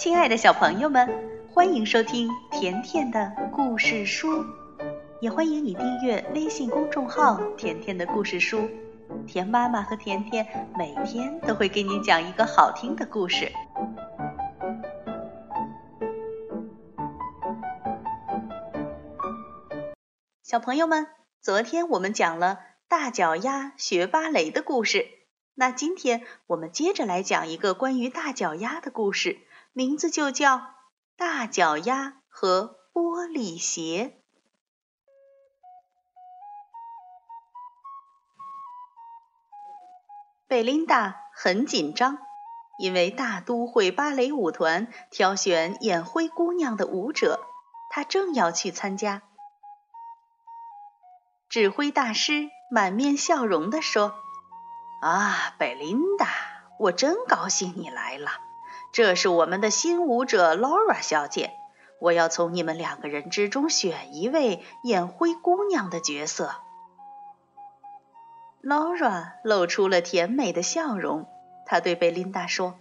亲爱的小朋友们，欢迎收听甜甜的故事书，也欢迎你订阅微信公众号“甜甜的故事书”。甜妈妈和甜甜每天都会给你讲一个好听的故事。小朋友们，昨天我们讲了大脚丫学芭蕾的故事，那今天我们接着来讲一个关于大脚丫的故事。名字就叫大脚丫和玻璃鞋。贝琳达很紧张，因为大都会芭蕾舞团挑选演灰姑娘的舞者，她正要去参加。指挥大师满面笑容地说：“啊，贝琳达，我真高兴你来了。”这是我们的新舞者 Laura 小姐，我要从你们两个人之中选一位演灰姑娘的角色。Laura 露出了甜美的笑容，她对贝琳达说：“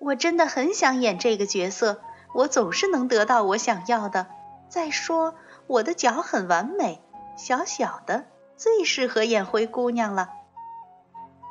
我真的很想演这个角色，我总是能得到我想要的。再说，我的脚很完美，小小的，最适合演灰姑娘了。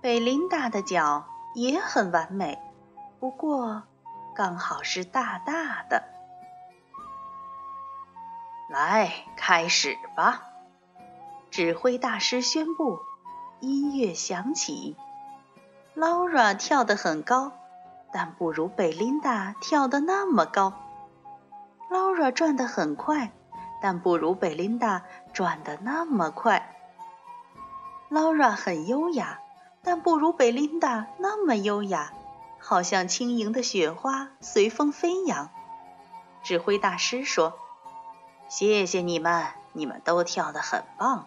贝琳达的脚也很完美。”不过，刚好是大大的。来，开始吧！指挥大师宣布。音乐响起。Laura 跳得很高，但不如贝琳达跳得那么高。Laura 转得很快，但不如贝琳达转得那么快。Laura 很优雅，但不如贝琳达那么优雅。好像轻盈的雪花随风飞扬。指挥大师说：“谢谢你们，你们都跳得很棒。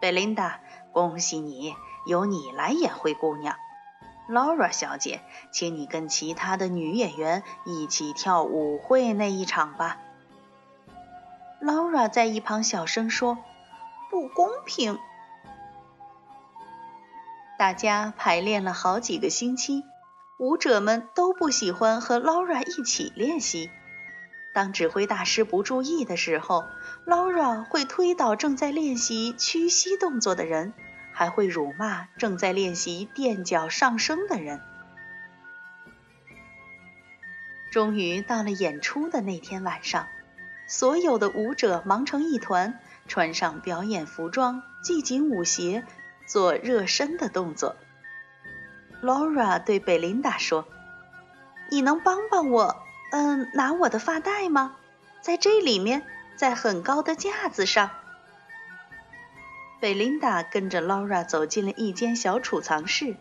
贝琳达，恭喜你，由你来演灰姑娘。劳拉小姐，请你跟其他的女演员一起跳舞会那一场吧。”劳拉在一旁小声说：“不公平。”大家排练了好几个星期。舞者们都不喜欢和 Laura 一起练习。当指挥大师不注意的时候，Laura 会推倒正在练习屈膝动作的人，还会辱骂正在练习垫脚上升的人。终于到了演出的那天晚上，所有的舞者忙成一团，穿上表演服装，系紧舞鞋，做热身的动作。Laura 对贝琳达说：“你能帮帮我，嗯，拿我的发带吗？在这里面，在很高的架子上。”贝琳达跟着 Laura 走进了一间小储藏室。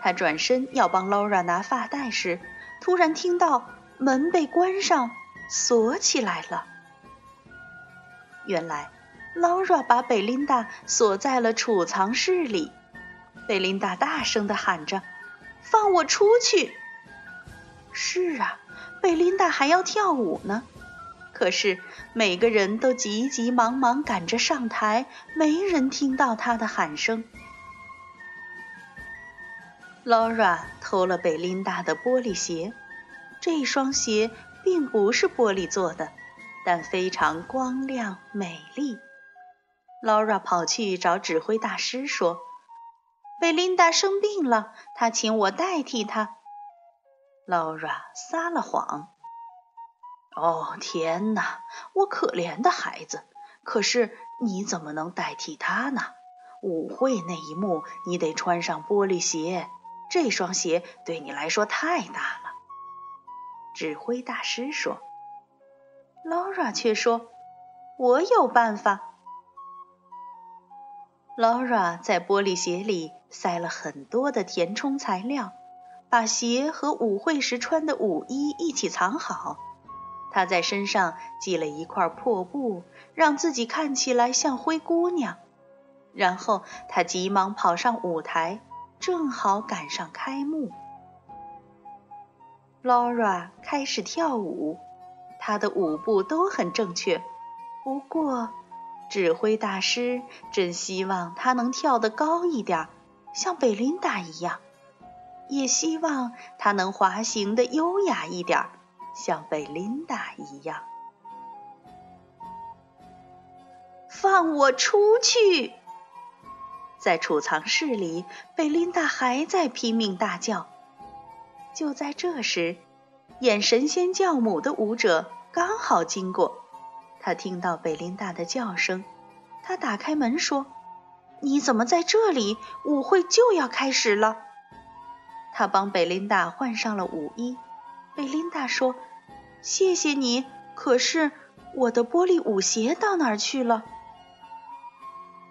她转身要帮 Laura 拿发带时，突然听到门被关上，锁起来了。原来，Laura 把贝琳达锁在了储藏室里。贝琳达大声地喊着。放我出去！是啊，贝琳达还要跳舞呢。可是每个人都急急忙忙赶着上台，没人听到她的喊声。Laura 偷了贝琳达的玻璃鞋，这双鞋并不是玻璃做的，但非常光亮美丽。Laura 跑去找指挥大师说。贝琳达生病了，她请我代替她。Laura 撒了谎。哦，天哪，我可怜的孩子！可是你怎么能代替她呢？舞会那一幕，你得穿上玻璃鞋，这双鞋对你来说太大了。指挥大师说。Laura 却说：“我有办法。” Laura 在玻璃鞋里塞了很多的填充材料，把鞋和舞会时穿的舞衣一起藏好。她在身上系了一块破布，让自己看起来像灰姑娘。然后他急忙跑上舞台，正好赶上开幕。Laura 开始跳舞，她的舞步都很正确，不过。指挥大师真希望她能跳得高一点儿，像贝琳达一样；也希望他能滑行的优雅一点，像贝琳达一样。放我出去！在储藏室里，贝琳达还在拼命大叫。就在这时，演神仙教母的舞者刚好经过，他听到贝琳达的叫声，他打开门说：“你怎么在这里？舞会就要开始了。”他帮贝琳达换上了舞衣。贝琳达说：“谢谢你，可是我的玻璃舞鞋到哪儿去了？”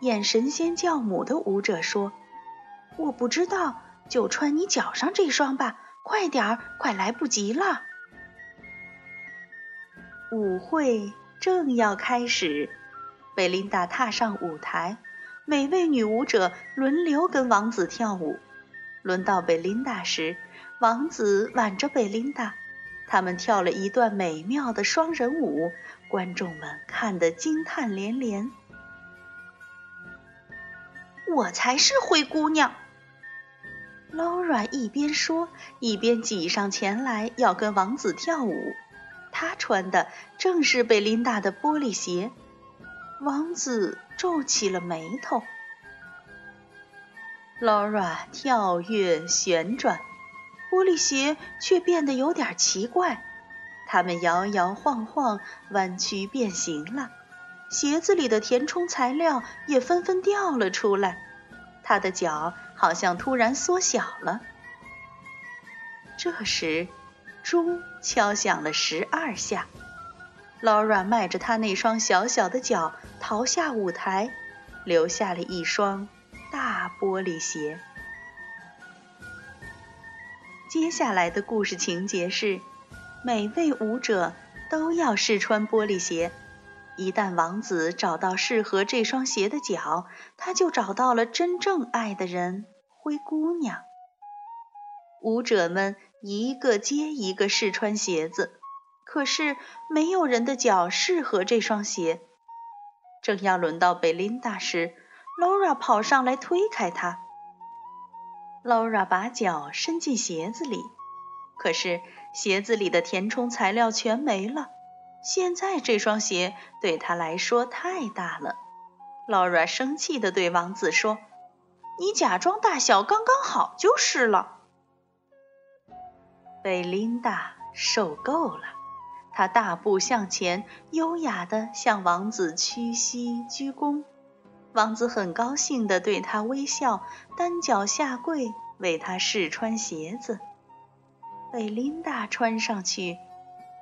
演神仙教母的舞者说：“我不知道，就穿你脚上这双吧。快点儿，快来不及了。”舞会正要开始，贝琳达踏上舞台，每位女舞者轮流跟王子跳舞。轮到贝琳达时，王子挽着贝琳达，他们跳了一段美妙的双人舞，观众们看得惊叹连连。我才是灰姑娘，Laura 一边说，一边挤上前来要跟王子跳舞。她穿的正是贝琳达的玻璃鞋。王子皱起了眉头。Laura 跳跃旋转，玻璃鞋却变得有点奇怪，它们摇摇晃晃，弯曲变形了。鞋子里的填充材料也纷纷掉了出来，他的脚好像突然缩小了。这时，钟敲响了十二下，Laura 迈着他那双小小的脚逃下舞台，留下了一双大玻璃鞋。接下来的故事情节是，每位舞者都要试穿玻璃鞋。一旦王子找到适合这双鞋的脚，他就找到了真正爱的人——灰姑娘。舞者们一个接一个试穿鞋子，可是没有人的脚适合这双鞋。正要轮到贝琳达时，Laura 跑上来推开她。Laura 把脚伸进鞋子里，可是鞋子里的填充材料全没了。现在这双鞋对他来说太大了，Laura 生气地对王子说：“你假装大小刚刚好就是了。”贝琳达受够了，她大步向前，优雅地向王子屈膝鞠躬。王子很高兴地对她微笑，单脚下跪为她试穿鞋子。贝琳达穿上去。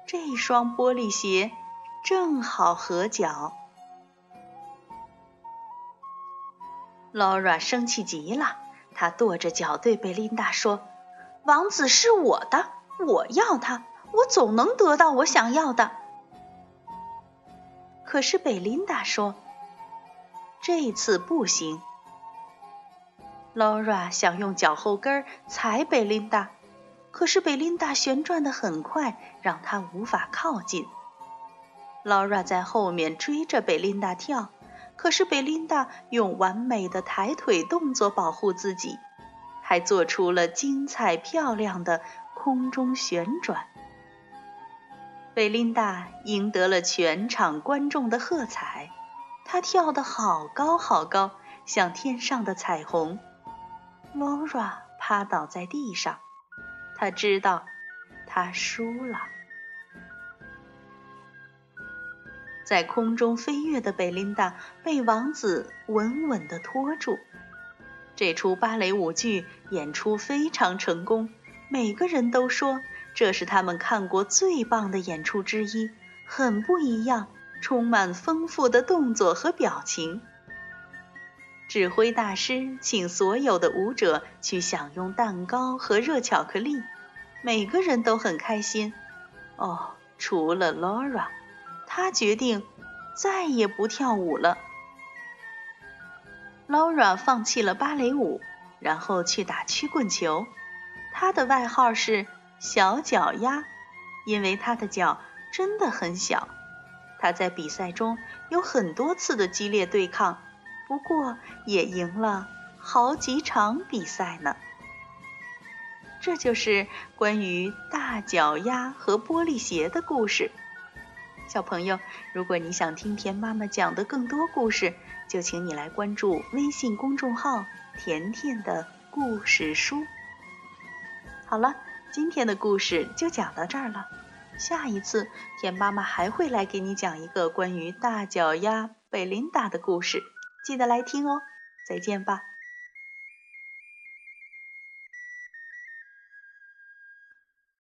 这双玻璃鞋正好合脚。Laura 生气极了，她跺着脚对贝琳达说：“王子是我的，我要他，我总能得到我想要的。”可是贝琳达说：“这次不行。”Laura 想用脚后跟踩贝琳达。可是贝琳达旋转的很快，让她无法靠近。劳拉在后面追着贝琳达跳，可是贝琳达用完美的抬腿动作保护自己，还做出了精彩漂亮的空中旋转。贝琳达赢得了全场观众的喝彩，她跳得好高好高，像天上的彩虹。劳拉趴倒在地上。他知道，他输了。在空中飞跃的贝琳达被王子稳稳地拖住。这出芭蕾舞剧演出非常成功，每个人都说这是他们看过最棒的演出之一，很不一样，充满丰富的动作和表情。指挥大师请所有的舞者去享用蛋糕和热巧克力，每个人都很开心。哦，除了 Laura，她决定再也不跳舞了。Laura 放弃了芭蕾舞，然后去打曲棍球。她的外号是“小脚丫”，因为她的脚真的很小。她在比赛中有很多次的激烈对抗。不过也赢了好几场比赛呢。这就是关于大脚丫和玻璃鞋的故事。小朋友，如果你想听田妈妈讲的更多故事，就请你来关注微信公众号“甜甜的故事书”。好了，今天的故事就讲到这儿了。下一次，田妈妈还会来给你讲一个关于大脚丫贝琳达的故事，记得来听哦。再见吧。